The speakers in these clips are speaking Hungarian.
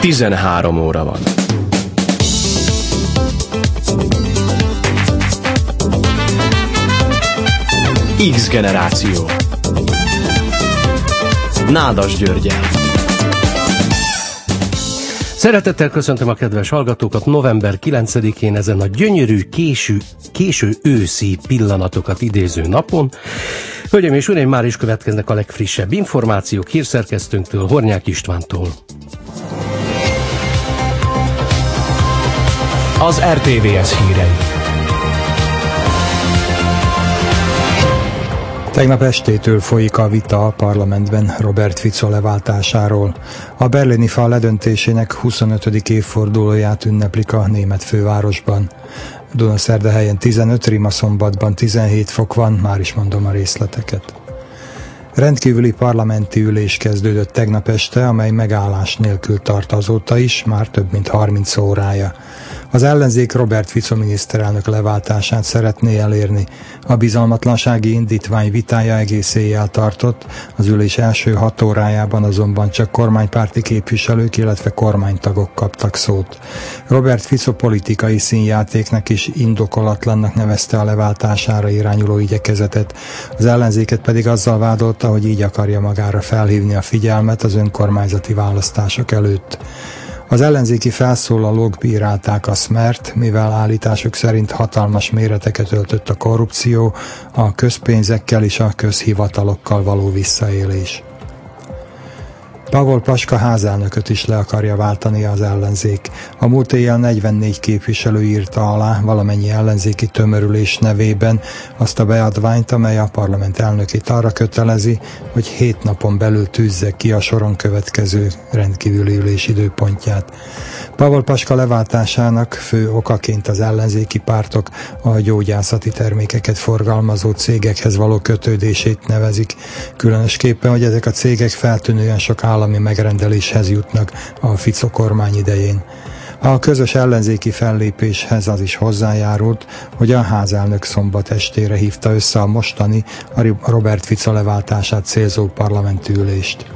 13 óra van. X generáció. Nádas Györgyel. Szeretettel köszöntöm a kedves hallgatókat november 9-én ezen a gyönyörű, késő, késő őszi pillanatokat idéző napon. Hölgyeim és uraim, már is következnek a legfrissebb információk hírszerkesztőnktől, Hornyák Istvántól. Az RTVS hírei. Tegnap estétől folyik a vita a parlamentben Robert Fico leváltásáról. A berlini fal ledöntésének 25. évfordulóját ünneplik a német fővárosban. Dunaszerdahelyen 15, Rimaszombatban 17 fok van, már is mondom a részleteket. Rendkívüli parlamenti ülés kezdődött tegnap este, amely megállás nélkül tart azóta is, már több mint 30 órája. Az ellenzék Robert Fico miniszterelnök leváltását szeretné elérni. A bizalmatlansági indítvány vitája egész éjjel tartott, az ülés első hat órájában azonban csak kormánypárti képviselők, illetve kormánytagok kaptak szót. Robert Fico politikai színjátéknak is indokolatlannak nevezte a leváltására irányuló igyekezetet, az ellenzéket pedig azzal vádolta, hogy így akarja magára felhívni a figyelmet az önkormányzati választások előtt. Az ellenzéki felszólalók bírálták a smert, mivel állításuk szerint hatalmas méreteket öltött a korrupció, a közpénzekkel és a közhivatalokkal való visszaélés. Pavol Paska házelnököt is le akarja váltani az ellenzék. A múlt éjjel 44 képviselő írta alá valamennyi ellenzéki tömörülés nevében azt a beadványt, amely a parlament elnökét arra kötelezi, hogy hét napon belül tűzze ki a soron következő rendkívüli ülés időpontját. Pavol Paska leváltásának fő okaként az ellenzéki pártok a gyógyászati termékeket forgalmazó cégekhez való kötődését nevezik, különösképpen, hogy ezek a cégek feltűnően sok állami megrendeléshez jutnak a Fico kormány idején. A közös ellenzéki fellépéshez az is hozzájárult, hogy a házelnök szombat estére hívta össze a mostani Robert Fico leváltását célzó parlamenti ülést.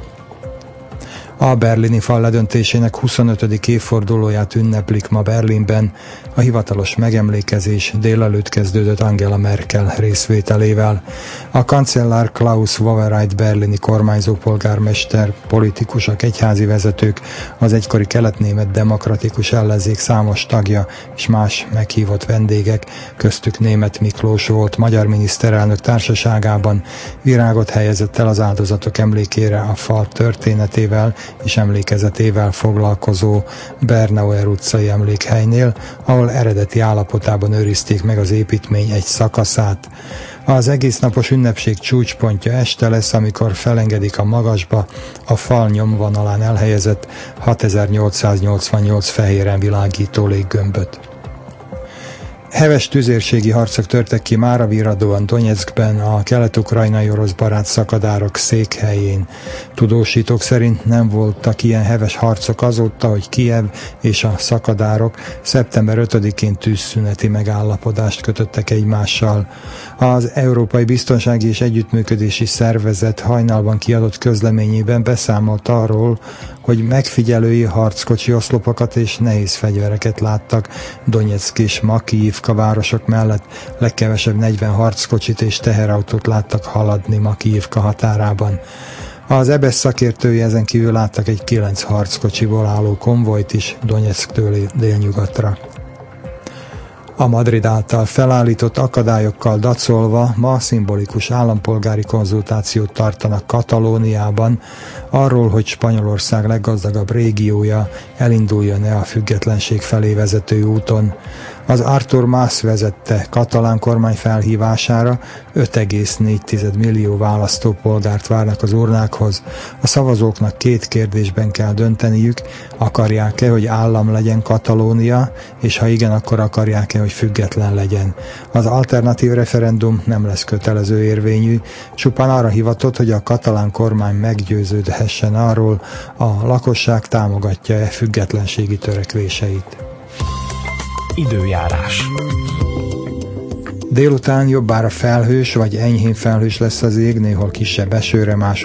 A berlini fal ledöntésének 25. évfordulóját ünneplik ma Berlinben. A hivatalos megemlékezés délelőtt kezdődött Angela Merkel részvételével. A kancellár Klaus Wowereit berlini kormányzó polgármester, politikusok, egyházi vezetők, az egykori keletnémet demokratikus ellenzék számos tagja és más meghívott vendégek, köztük német Miklós volt magyar miniszterelnök társaságában virágot helyezett el az áldozatok emlékére a fal történetével és emlékezetével foglalkozó Bernauer utcai emlékhelynél, ahol eredeti állapotában őrizték meg az építmény egy szakaszát. Az egész napos ünnepség csúcspontja este lesz, amikor felengedik a magasba a fal nyomvonalán elhelyezett 6888 fehéren világító léggömböt. Heves tüzérségi harcok törtek ki Mára Donetskben, a kelet-ukrajnai orosz barát szakadárok székhelyén. Tudósítók szerint nem voltak ilyen heves harcok azóta, hogy Kiev és a szakadárok szeptember 5-én tűzszüneti megállapodást kötöttek egymással. Az Európai Biztonsági és Együttműködési Szervezet hajnalban kiadott közleményében beszámolt arról, hogy megfigyelői harckocsi oszlopokat és nehéz fegyvereket láttak Donetsk és Makijivka városok mellett. Legkevesebb 40 harckocsit és teherautót láttak haladni Makijivka határában. Az EBS szakértői ezen kívül láttak egy 9 harckocsiból álló konvojt is Donetsktől délnyugatra. A Madrid által felállított akadályokkal dacolva ma szimbolikus állampolgári konzultációt tartanak Katalóniában arról, hogy Spanyolország leggazdagabb régiója elinduljon-e a függetlenség felé vezető úton. Az Artur Mas vezette katalán kormány felhívására 5,4 millió választópolgárt várnak az urnákhoz. A szavazóknak két kérdésben kell dönteniük, akarják-e, hogy állam legyen Katalónia, és ha igen, akkor akarják-e, hogy független legyen. Az alternatív referendum nem lesz kötelező érvényű, csupán arra hivatott, hogy a katalán kormány meggyőződhessen arról, a lakosság támogatja-e függetlenségi törekvéseit. Időjárás. Délután jobbára felhős vagy enyhén felhős lesz az ég, néhol kisebb esőre, más